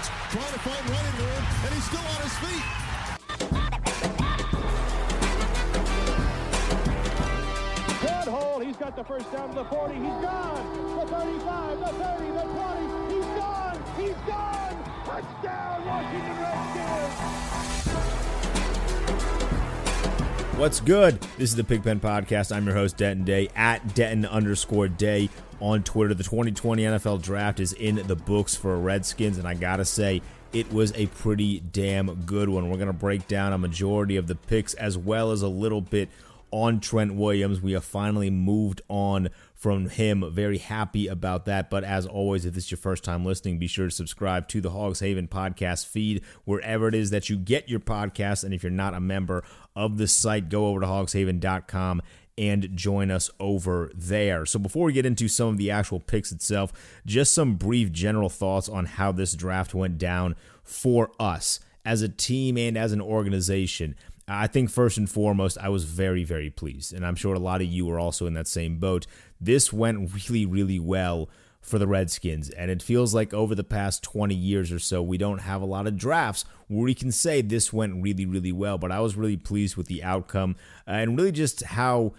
Backwards, trying to find running room, and he's still on his feet. Good hole. He's got the first down to the 40. He's gone. The 35, the 30, the 20. He's gone. He's gone. Touchdown, Washington Redskins. What's good? This is the Pigpen Podcast. I'm your host, Denton Day, at Denton underscore Day on Twitter. The 2020 NFL Draft is in the books for Redskins, and I gotta say, it was a pretty damn good one. We're gonna break down a majority of the picks as well as a little bit on Trent Williams. We have finally moved on from him. Very happy about that. But as always, if this is your first time listening, be sure to subscribe to the Hogs Haven podcast feed wherever it is that you get your podcast. And if you're not a member of the site, go over to hogshaven.com and join us over there. So before we get into some of the actual picks itself, just some brief general thoughts on how this draft went down for us as a team and as an organization. I think first and foremost, I was very, very pleased. And I'm sure a lot of you were also in that same boat. This went really, really well for the Redskins. And it feels like over the past 20 years or so, we don't have a lot of drafts where we can say this went really, really well. But I was really pleased with the outcome and really just how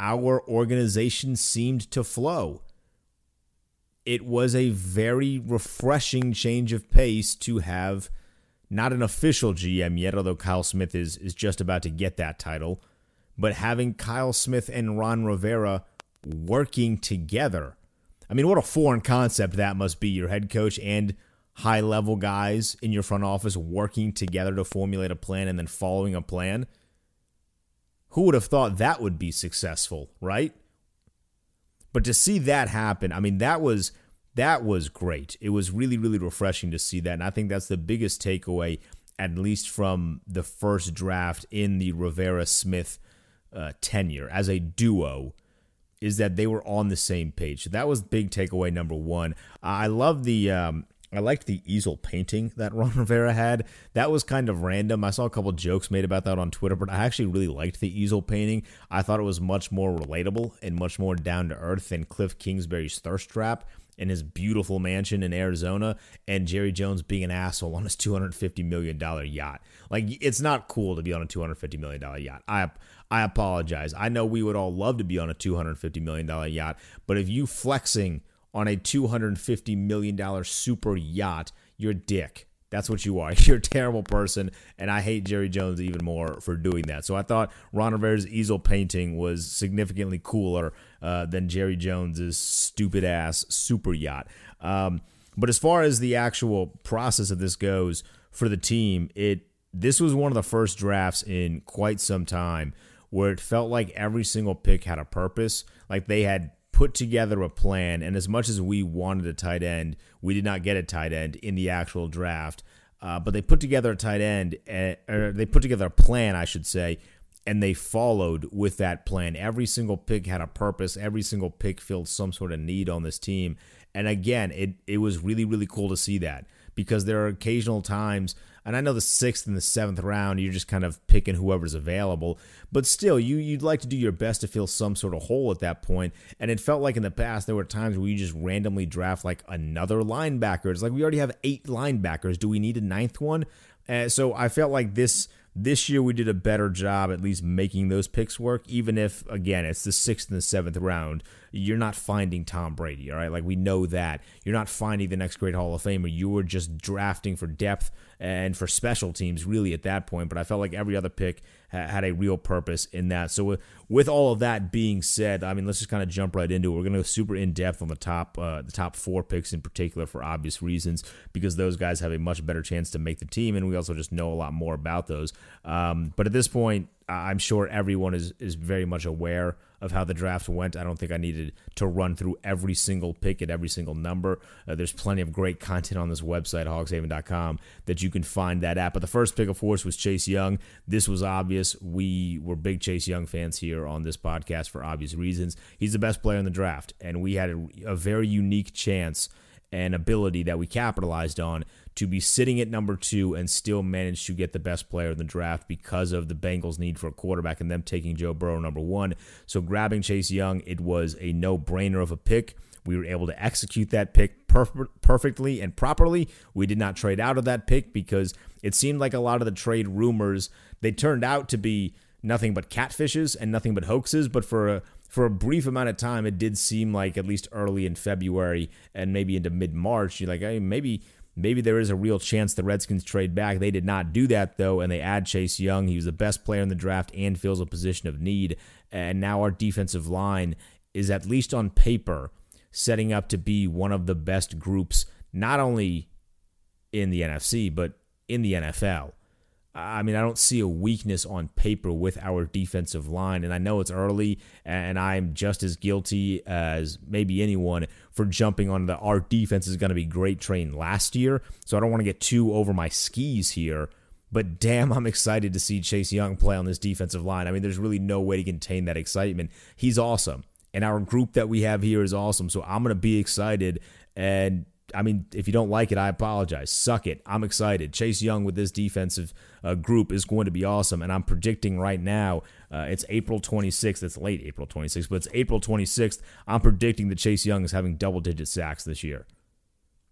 our organization seemed to flow. It was a very refreshing change of pace to have not an official GM yet, although Kyle Smith is is just about to get that title, but having Kyle Smith and Ron Rivera working together. I mean, what a foreign concept that must be. Your head coach and high level guys in your front office working together to formulate a plan and then following a plan. Who would have thought that would be successful, right? But to see that happen, I mean, that was that was great. It was really, really refreshing to see that. And I think that's the biggest takeaway, at least from the first draft in the Rivera Smith uh, tenure as a duo, is that they were on the same page. So that was big takeaway number one. I love the. Um, I liked the easel painting that Ron Rivera had. That was kind of random. I saw a couple jokes made about that on Twitter, but I actually really liked the easel painting. I thought it was much more relatable and much more down to earth than Cliff Kingsbury's thirst trap in his beautiful mansion in Arizona and Jerry Jones being an asshole on his $250 million yacht. Like, it's not cool to be on a $250 million yacht. I, I apologize. I know we would all love to be on a $250 million yacht, but if you flexing on a $250 million super yacht, you're a dick. That's what you are. You're a terrible person, and I hate Jerry Jones even more for doing that. So I thought Ron Rivera's easel painting was significantly cooler uh, than Jerry Jones's stupid ass super yacht. Um, but as far as the actual process of this goes for the team, it this was one of the first drafts in quite some time where it felt like every single pick had a purpose. Like they had put together a plan. And as much as we wanted a tight end, we did not get a tight end in the actual draft. Uh, but they put together a tight end, uh, or they put together a plan, I should say, and they followed with that plan. Every single pick had a purpose. Every single pick filled some sort of need on this team. And again, it it was really really cool to see that because there are occasional times and I know the sixth and the seventh round, you're just kind of picking whoever's available. But still, you you'd like to do your best to fill some sort of hole at that point. And it felt like in the past there were times where you just randomly draft like another linebacker. It's like we already have eight linebackers. Do we need a ninth one? Uh, so I felt like this this year we did a better job at least making those picks work, even if again it's the sixth and the seventh round. You're not finding Tom Brady, all right? Like we know that. You're not finding the next great Hall of Famer. You were just drafting for depth and for special teams really at that point. But I felt like every other pick had a real purpose in that. So with, with all of that being said, I mean, let's just kind of jump right into it. We're going to go super in depth on the top uh, the top four picks in particular for obvious reasons because those guys have a much better chance to make the team, and we also just know a lot more about those. Um, but at this point, I'm sure everyone is is very much aware of how the draft went. I don't think I needed to run through every single pick at every single number. Uh, there's plenty of great content on this website, hogshaven.com, that you can find that at. But the first pick, of course, was Chase Young. This was obvious. We were big Chase Young fans here on this podcast for obvious reasons. He's the best player in the draft, and we had a, a very unique chance and ability that we capitalized on to be sitting at number two and still manage to get the best player in the draft because of the Bengals' need for a quarterback and them taking Joe Burrow number one. So grabbing Chase Young, it was a no brainer of a pick. We were able to execute that pick perf- perfectly and properly. We did not trade out of that pick because it seemed like a lot of the trade rumors they turned out to be nothing but catfishes and nothing but hoaxes. But for a for a brief amount of time, it did seem like at least early in February and maybe into mid March, you're like, hey, maybe Maybe there is a real chance the Redskins trade back. They did not do that, though, and they add Chase Young. He was the best player in the draft and fills a position of need. And now our defensive line is, at least on paper, setting up to be one of the best groups, not only in the NFC, but in the NFL. I mean, I don't see a weakness on paper with our defensive line. And I know it's early, and I'm just as guilty as maybe anyone for jumping on the our defense is going to be great train last year. So I don't want to get too over my skis here. But damn, I'm excited to see Chase Young play on this defensive line. I mean, there's really no way to contain that excitement. He's awesome. And our group that we have here is awesome. So I'm going to be excited. And I mean, if you don't like it, I apologize. Suck it. I'm excited. Chase Young with this defensive uh, group is going to be awesome. And I'm predicting right now, uh, it's April 26th. It's late April 26th, but it's April 26th. I'm predicting that Chase Young is having double digit sacks this year.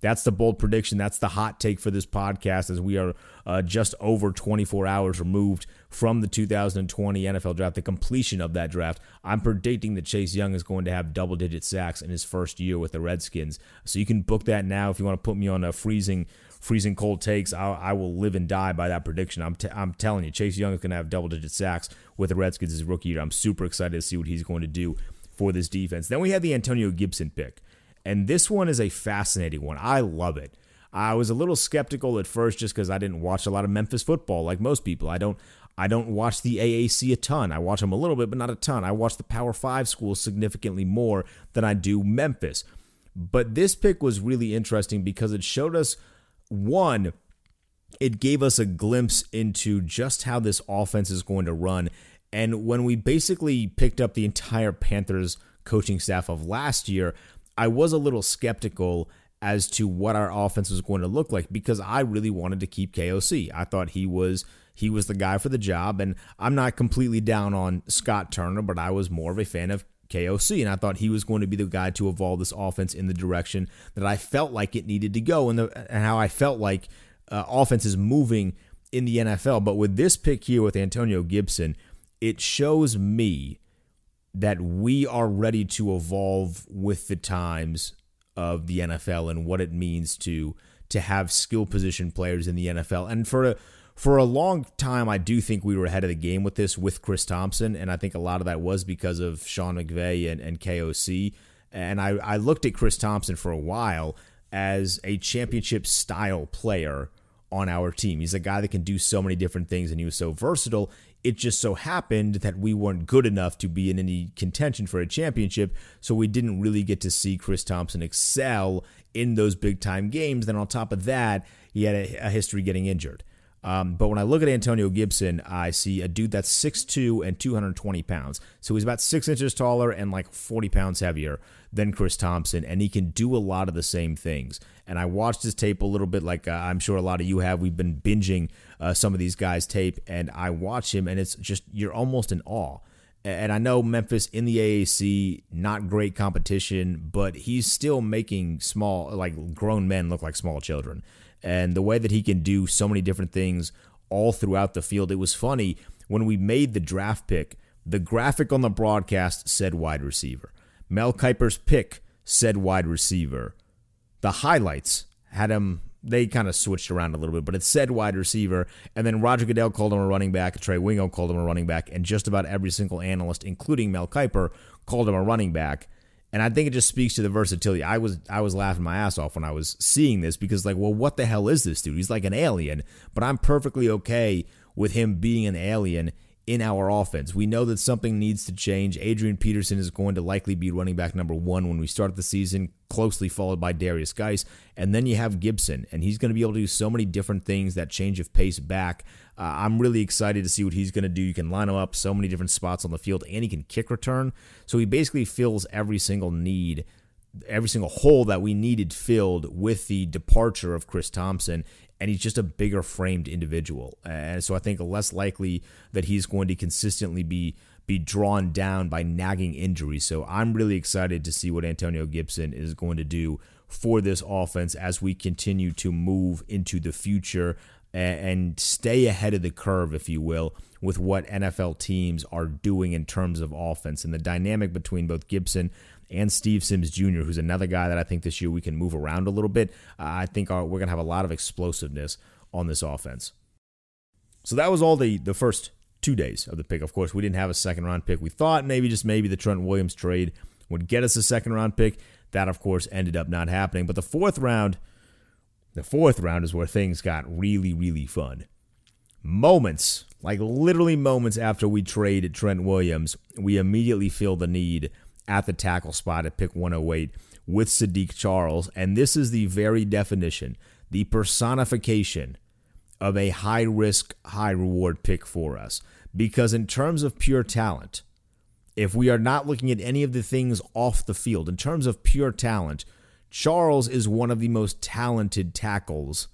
That's the bold prediction. That's the hot take for this podcast as we are uh, just over 24 hours removed from the 2020 NFL draft, the completion of that draft. I'm predicting that Chase Young is going to have double digit sacks in his first year with the Redskins. So you can book that now if you want to put me on a freezing freezing cold takes. I, I will live and die by that prediction. I'm, t- I'm telling you, Chase Young is going to have double digit sacks with the Redskins his rookie year. I'm super excited to see what he's going to do for this defense. Then we have the Antonio Gibson pick. And this one is a fascinating one. I love it. I was a little skeptical at first just because I didn't watch a lot of Memphis football like most people. I don't I don't watch the AAC a ton. I watch them a little bit, but not a ton. I watch the Power Five schools significantly more than I do Memphis. But this pick was really interesting because it showed us one, it gave us a glimpse into just how this offense is going to run. And when we basically picked up the entire Panthers coaching staff of last year, I was a little skeptical as to what our offense was going to look like because I really wanted to keep KOC. I thought he was he was the guy for the job and I'm not completely down on Scott Turner, but I was more of a fan of KOC. And I thought he was going to be the guy to evolve this offense in the direction that I felt like it needed to go and, the, and how I felt like uh, offense is moving in the NFL. But with this pick here with Antonio Gibson, it shows me that we are ready to evolve with the times of the NFL and what it means to to have skill position players in the NFL. And for a for a long time, I do think we were ahead of the game with this with Chris Thompson, and I think a lot of that was because of Sean McVay and, and KOC. And I, I looked at Chris Thompson for a while as a championship style player on our team. He's a guy that can do so many different things, and he was so versatile. It just so happened that we weren't good enough to be in any contention for a championship, so we didn't really get to see Chris Thompson excel in those big time games. Then on top of that, he had a, a history getting injured. Um, but when I look at Antonio Gibson, I see a dude that's 6'2 and 220 pounds. So he's about six inches taller and like 40 pounds heavier than Chris Thompson, and he can do a lot of the same things. And I watched his tape a little bit, like uh, I'm sure a lot of you have. We've been binging uh, some of these guys' tape, and I watch him, and it's just, you're almost in awe. And I know Memphis in the AAC, not great competition, but he's still making small, like grown men look like small children and the way that he can do so many different things all throughout the field. It was funny when we made the draft pick, the graphic on the broadcast said wide receiver. Mel Kiper's pick said wide receiver. The highlights had him, they kind of switched around a little bit, but it said wide receiver. And then Roger Goodell called him a running back, Trey Wingo called him a running back, and just about every single analyst, including Mel Kiper, called him a running back. And I think it just speaks to the versatility. I was I was laughing my ass off when I was seeing this because like, well, what the hell is this dude? He's like an alien, but I'm perfectly okay with him being an alien in our offense. We know that something needs to change. Adrian Peterson is going to likely be running back number one when we start the season, closely followed by Derrius Guice. And then you have Gibson, and he's going to be able to do so many different things that change of pace back. Uh, I'm really excited to see what he's going to do. You can line him up so many different spots on the field, and he can kick return. So he basically fills every single need every single hole that we needed filled with the departure of Chris Thompson and he's just a bigger framed individual. And so I think less likely that he's going to consistently be be drawn down by nagging injuries. So I'm really excited to see what Antonio Gibson is going to do for this offense as we continue to move into the future and stay ahead of the curve, if you will, with what NFL teams are doing in terms of offense and the dynamic between both Gibson and Steve Sims Jr., who's another guy that I think this year we can move around a little bit. Uh, I think our, we're going to have a lot of explosiveness on this offense. So that was all the, the first two days of the pick. Of course, we didn't have a second round pick. We thought maybe just maybe the Trent Williams trade would get us a second round pick. That, of course, ended up not happening. But the fourth round, the fourth round is where things got really, really fun. Moments, like literally moments after we traded Trent Williams, we immediately feel the need at the tackle spot at pick 108 with Saahdiq Charles. And this is the very definition, the personification of a high risk, high reward pick for us. Because in terms of pure talent, if we are not looking at any of the things off the field, in terms of pure talent, Charles is one of the most talented tackles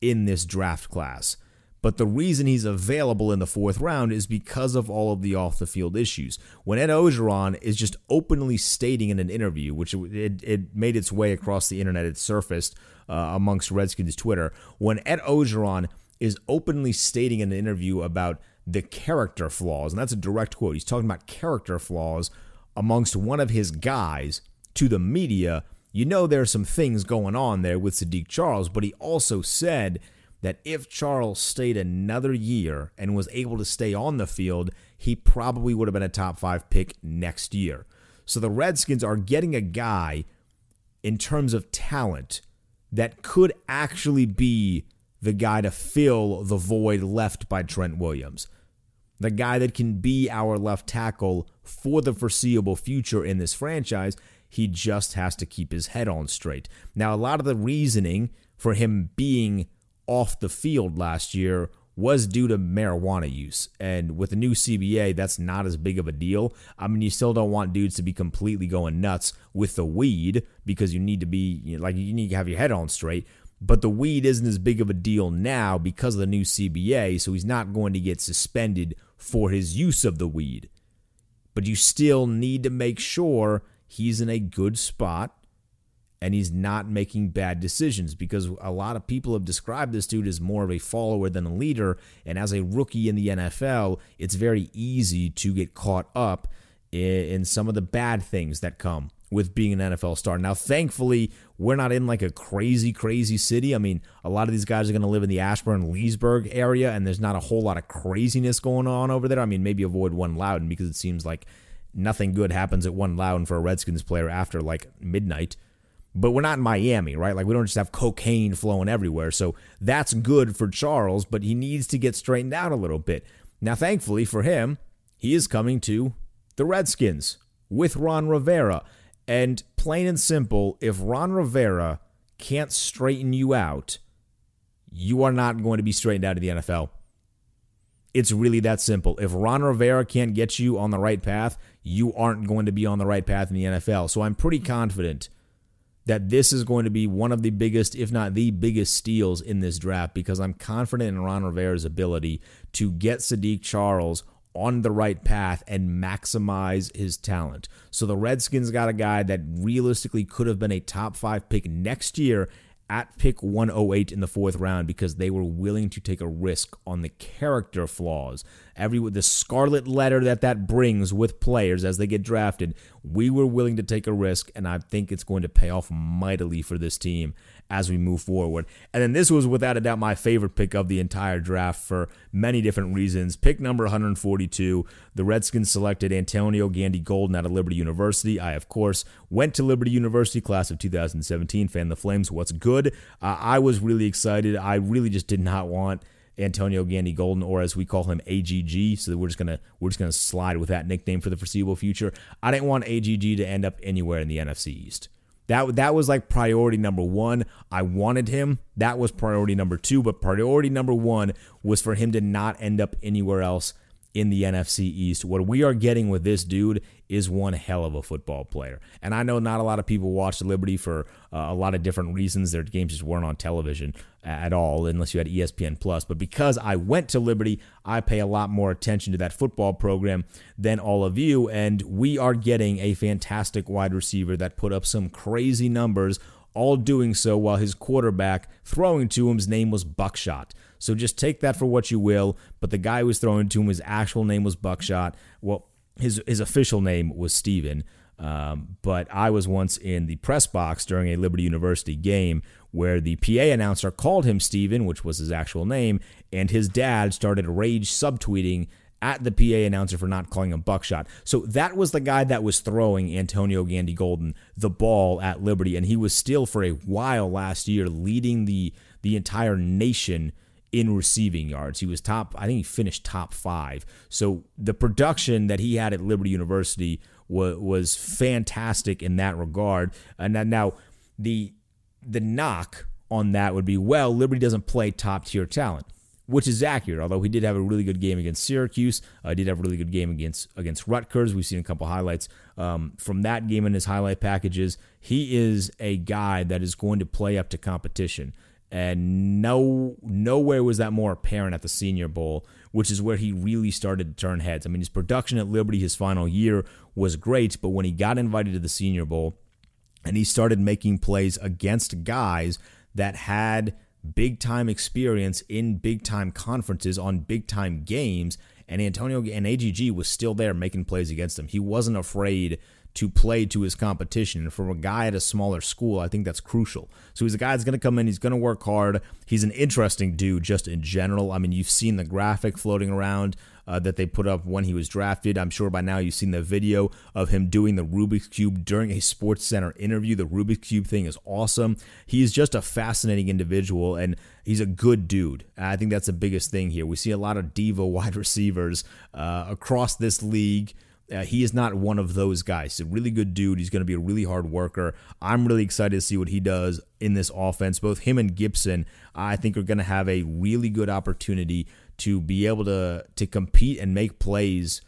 in this draft class. But the reason he's available in the fourth round is because of all of the off the field issues. When Ed Orgeron is just openly stating in an interview, which it, it made its way across the internet, it surfaced uh, amongst Redskins Twitter. When Ed Orgeron is openly stating in an interview about the character flaws, and that's a direct quote, he's talking about character flaws amongst one of his guys to the media. You know, there are some things going on there with Saahdiq Charles, but he also said that if Charles stayed another year and was able to stay on the field, he probably would have been a top five pick next year. So the Redskins are getting a guy in terms of talent that could actually be the guy to fill the void left by Trent Williams. The guy that can be our left tackle for the foreseeable future in this franchise. He just has to keep his head on straight. Now, a lot of the reasoning for him being off the field last year was due to marijuana use. And with the new CBA, that's not as big of a deal. I mean, you still don't want dudes to be completely going nuts with the weed because you need to be, you know, like, you need to have your head on straight. But the weed isn't as big of a deal now because of the new CBA, so he's not going to get suspended for his use of the weed. but you still need to make sure he's in a good spot and he's not making bad decisions because a lot of people have described this dude as more of a follower than a leader. And as a rookie in the NFL, it's very easy to get caught up in some of the bad things that come with being an NFL star. Now, thankfully, we're not in like a crazy, crazy city. I mean, a lot of these guys are going to live in the Ashburn, Leesburg area, and there's not a whole lot of craziness going on over there. I mean, maybe avoid one Loudoun because it seems like nothing good happens at one Loudoun for a Redskins player after like midnight. But we're not in Miami, right? Like we don't just have cocaine flowing everywhere. So that's good for Charles, but he needs to get straightened out a little bit. Now, thankfully for him, he is coming to the Redskins with Ron Rivera. And plain and simple, if Ron Rivera can't straighten you out, you are not going to be straightened out of the NFL. It's really that simple. If Ron Rivera can't get you on the right path, you aren't going to be on the right path in the NFL. So I'm pretty confident that this is going to be one of the biggest, if not the biggest, steals in this draft because I'm confident in Ron Rivera's ability to get Saahdiq Charles on the right path and maximize his talent. So the Redskins got a guy that realistically could have been a top five pick next year at pick 108 in the fourth round because they were willing to take a risk on the character flaws. Every the scarlet letter that that brings with players as they get drafted, we were willing to take a risk, and I think it's going to pay off mightily for this team as we move forward. And then this was without a doubt my favorite pick of the entire draft for many different reasons. Pick number 142, the Redskins selected Antonio Gandy Golden out of Liberty University. I, of course, went to Liberty University, class of 2017, fan the Flames. What's good? Uh, I was really excited. I really just did not want Antonio Gandy Golden, or as we call him, AGG. So we're just gonna we're just gonna slide with that nickname for the foreseeable future. I didn't want AGG to end up anywhere in the NFC East. That that was like priority number one. I wanted him. That was priority number two. But priority number one was for him to not end up anywhere else in the NFC East. What we are getting with this dude is one hell of a football player. And I know not a lot of people watch Liberty for uh, a lot of different reasons. Their games just weren't on television at all unless you had ESPN Plus. But because I went to Liberty, I pay a lot more attention to that football program than all of you. And we are getting a fantastic wide receiver that put up some crazy numbers all doing so while his quarterback throwing to him's name was Buckshot. So just take that for what you will. But the guy who was throwing to him, his actual name was Buckshot. Well, his his official name was Stephen. Um, but I was once in the press box during a Liberty University game where the PA announcer called him Stephen, which was his actual name, and his dad started rage subtweeting at the PA announcer for not calling him Buckshot. So that was the guy that was throwing Antonio Gandy Golden the ball at Liberty, and he was still for a while last year leading the the entire nation in receiving yards. He was top, I think he finished top five. So the production that he had at Liberty University was was fantastic in that regard. And now the the knock on that would be well, Liberty doesn't play top tier talent which is accurate. Although he did have a really good game against Syracuse, uh, did have a really good game against against Rutgers. We've seen a couple highlights um, from that game in his highlight packages. He is a guy that is going to play up to competition, and no nowhere was that more apparent at the Senior Bowl, which is where he really started to turn heads. I mean, his production at Liberty his final year was great, but when he got invited to the Senior Bowl, and he started making plays against guys that had big time experience in big time conferences on big time games. And Antonio and AGG was still there making plays against him. He wasn't afraid to play to his competition. And for a guy at a smaller school, I think that's crucial. So he's a guy that's going to come in, he's going to work hard. He's an interesting dude just in general. I mean, you've seen the graphic floating around uh, that they put up when he was drafted. I'm sure by now you've seen the video of him doing the Rubik's Cube during a Sports Center interview. The Rubik's Cube thing is awesome. He's just a fascinating individual and he's a good dude. I think that's the biggest thing here. We see a lot of diva wide receivers uh, across this league. Uh, he is not one of those guys. He's a really good dude. He's going to be a really hard worker. I'm really excited to see what he does in this offense. Both him and Gibson, I think, are going to have a really good opportunity to be able to to compete and make plays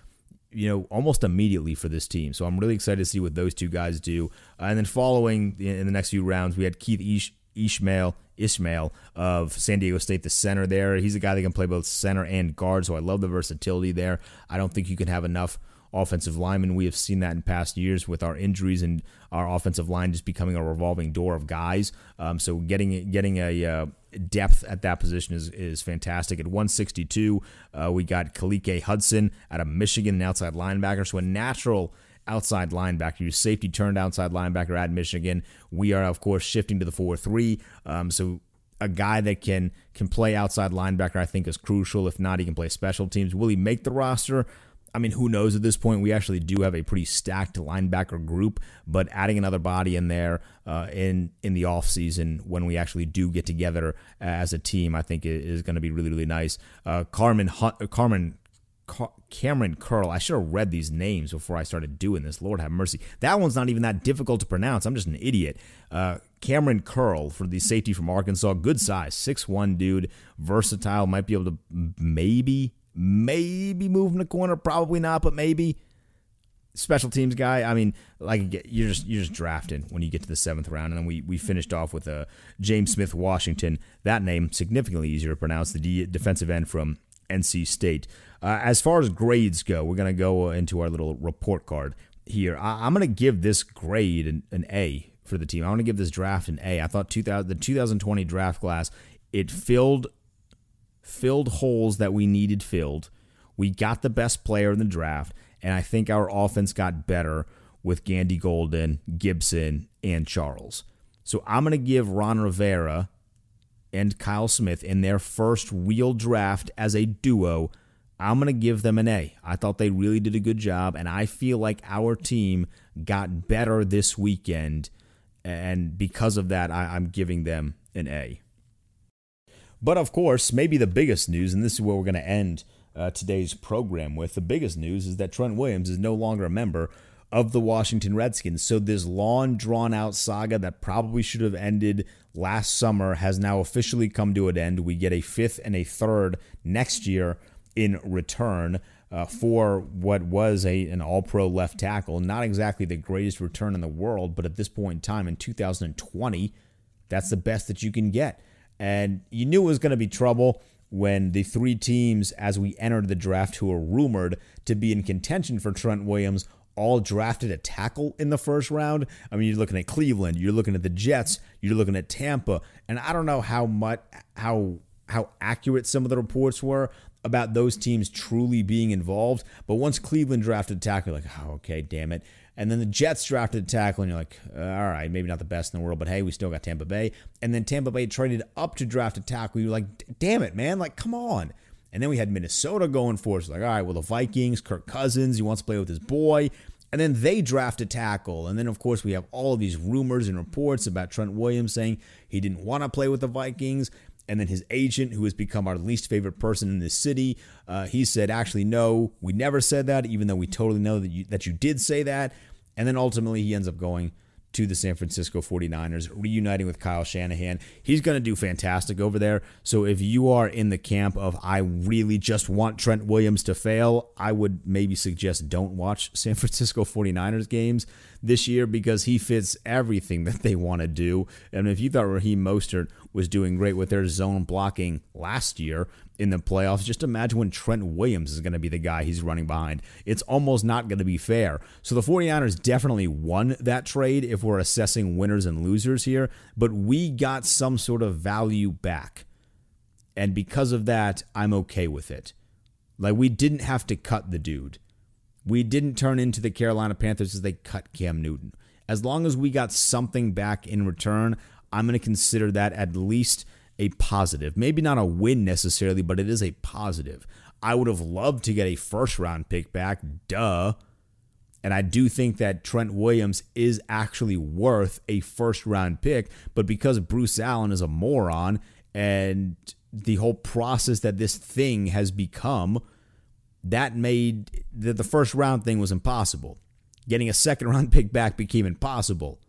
you know, almost immediately for this team. So I'm really excited to see what those two guys do. Uh, and then following in the next few rounds, we had Keith Ish- Ishmael Ishmael of San Diego State, the center there. He's a guy that can play both center and guard, so I love the versatility there. I don't think you can have enough offensive linemen. We have seen that in past years with our injuries and our offensive line just becoming a revolving door of guys. Um, so getting getting a uh, depth at that position is, is fantastic. At 162, uh, we got Khaleke Hudson out of Michigan, an outside linebacker. So a natural outside linebacker. Your safety turned outside linebacker at Michigan. We are, of course, shifting to the 4 3. Um, so a guy that can can play outside linebacker, I think, is crucial. If not, he can play special teams. Will he make the roster? I mean, who knows at this point? We actually do have a pretty stacked linebacker group, but adding another body in there uh, in in the offseason when we actually do get together as a team, I think is going to be really really nice. Uh, Carmen Carmen Kamren Curl. I should have read these names before I started doing this. Lord have mercy. That one's not even that difficult to pronounce. I'm just an idiot. Uh, Kamren Curl for the safety from Arkansas. Good size, six one dude, versatile. Might be able to maybe maybe moving in the corner. Probably not, but maybe. Special teams guy. I mean, like you're just you're just drafting when you get to the seventh round, and then we we finished off with a uh, James Smith Washington. That name significantly easier to pronounce. The defensive end from NC State. Uh, as far as grades go, we're to go into our little report card here. I, am to give this grade an, an A for the team. I want to give this draft an A. I thought 2000, the 2020 draft class it filled filled holes that we needed filled. We got the best player in the draft, and I think our offense got better with Gandy Golden, Gibson, and Charles. So I'm going to give Ron Rivera and Kyle Smith in their first real draft as a duo, I'm going to give them an A. I thought they really did a good job, and I feel like our team got better this weekend. And because of that, I, am giving them an A. But of course, maybe the biggest news, and this is where we're going to end uh, today's program with the biggest news is that Trent Williams is no longer a member of the Washington Redskins. So this long drawn out saga that probably should have ended last summer has now officially come to an end. We get a fifth and a third next year in return. Uh, for what was a an all pro left tackle. Not exactly the greatest return in the world, but at this point in time in 2020, that's the best that you can get. And you knew it was going to be trouble when the three teams, as we entered the draft, who were rumored to be in contention for Trent Williams, all drafted a tackle in the first round. I mean, you're looking at Cleveland, you're looking at the Jets, you're looking at Tampa, and I don't know how much how how accurate some of the reports were about those teams truly being involved. But once Cleveland drafted a tackle, like, oh, okay, damn it. And then the Jets drafted a tackle, and you're like, uh, all right, maybe not the best in the world, but hey, we still got Tampa Bay. And then Tampa Bay traded up to draft a tackle. You're like, damn it, man, like, come on. And then we had Minnesota going for us. Like, all right, well, the Vikings, Kirk Cousins, he wants to play with his boy. And then they draft a tackle. And then, of course, we have all of these rumors and reports about Trent Williams saying he didn't want to play with the Vikings. And then his agent, who has become our least favorite person in this city, uh, he said, actually, no, we never said that, even though we totally know that you, that you did say that. And then ultimately, he ends up going to the San Francisco 49ers, reuniting with Kyle Shanahan. He's going to do fantastic over there. So if you are in the camp of, I really just want Trent Williams to fail, I would maybe suggest don't watch San Francisco 49ers games this year because he fits everything that they want to do. And if you thought Raheem Mostert was doing great with their zone blocking last year in the playoffs. Just imagine when Trent Williams is going to be the guy he's running behind. It's almost not going to be fair. So the 49ers definitely won that trade if we're assessing winners and losers here, but we got some sort of value back. And because of that, I'm okay with it. Like, we didn't have to cut the dude. We didn't turn into the Carolina Panthers as they cut Cam Newton. As long as we got something back in return, I'm going to consider that at least a positive. Maybe not a win necessarily, but it is a positive. I would have loved to get a first round pick back, duh. And I do think that Trent Williams is actually worth a first round pick, but because Bruce Allen is a moron and the whole process that this thing has become, that made the, the first round thing was impossible. Getting a second round pick back became impossible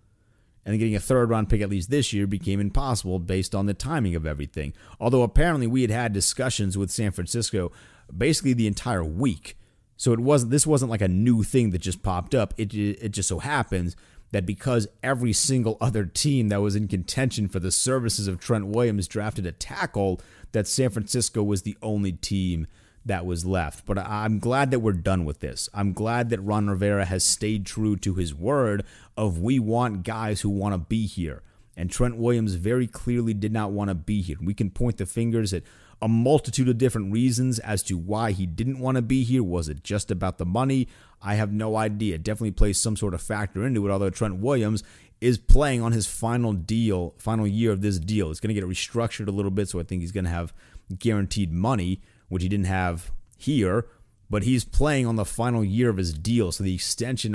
and getting a third round pick at least this year became impossible based on the timing of everything. Although apparently we had had discussions with San Francisco basically the entire week. So it wasn't this wasn't like a new thing that just popped up. It it just so happens that because every single other team that was in contention for the services of Trent Williams drafted a tackle, that San Francisco was the only team that was left. But I'm glad that we're done with this. I'm glad that Ron Rivera has stayed true to his word of we want guys who want to be here. And Trent Williams very clearly did not want to be here. We can point the fingers at a multitude of different reasons as to why he didn't want to be here. Was it just about the money? I have no idea. It definitely plays some sort of factor into it, although Trent Williams is playing on his final deal, final year of this deal. It's going to get restructured a little bit, so I think he's going to have guaranteed money, which he didn't have here. But he's playing on the final year of his deal, so the extension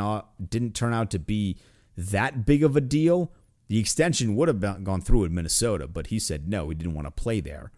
didn't turn out to be that big of a deal. The extension would have gone through in Minnesota, but he said no, he didn't want to play there.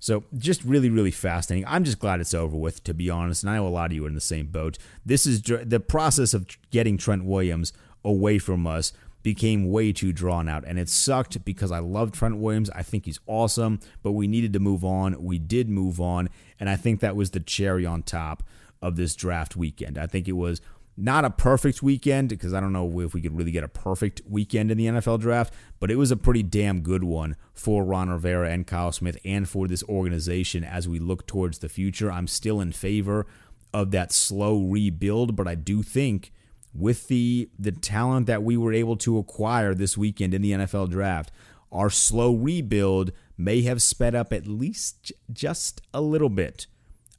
So just really, really fascinating. I'm just glad it's over with, to be honest. And I know a lot of you are in the same boat. This is the process of getting Trent Williams away from us became way too drawn out. And it sucked because I love Trent Williams. I think he's awesome, but we needed to move on. We did move on. And I think that was the cherry on top of this draft weekend. I think it was not a perfect weekend because I don't know if we could really get a perfect weekend in the NFL draft, but it was a pretty damn good one for Ron Rivera and Kyle Smith and for this organization as we look towards the future. I'm still in favor of that slow rebuild, but I do think with the the talent that we were able to acquire this weekend in the NFL draft, our slow rebuild may have sped up at least just a little bit.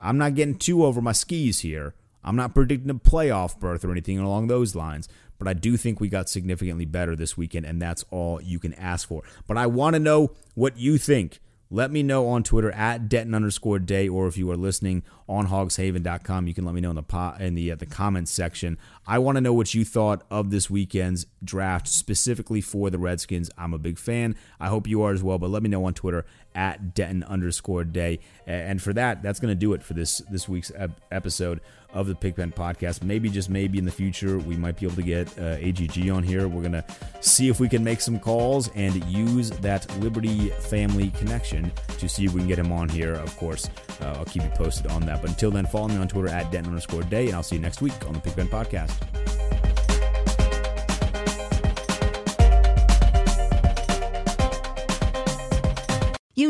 I'm not getting too over my skis here I'm not predicting a playoff berth or anything along those lines, but I do think we got significantly better this weekend, and that's all you can ask for. But I want to know what you think. Let me know on Twitter at Denton underscore day, or if you are listening on hogshaven.com, you can let me know in the in the uh, the comments section. I want to know what you thought of this weekend's draft specifically for the Redskins. I'm a big fan. I hope you are as well. But let me know on Twitter at Denton underscore day. And for that, that's going to do it for this this week's episode of the Pigpen podcast. Maybe, just maybe in the future, we might be able to get uh, AGG on here. We're going to see if we can make some calls and use that Liberty family connection to see if we can get him on here. Of course, uh, I'll keep you posted on that. But until then, follow me on Twitter at Denton underscore day, and I'll see you next week on the Pigpen podcast.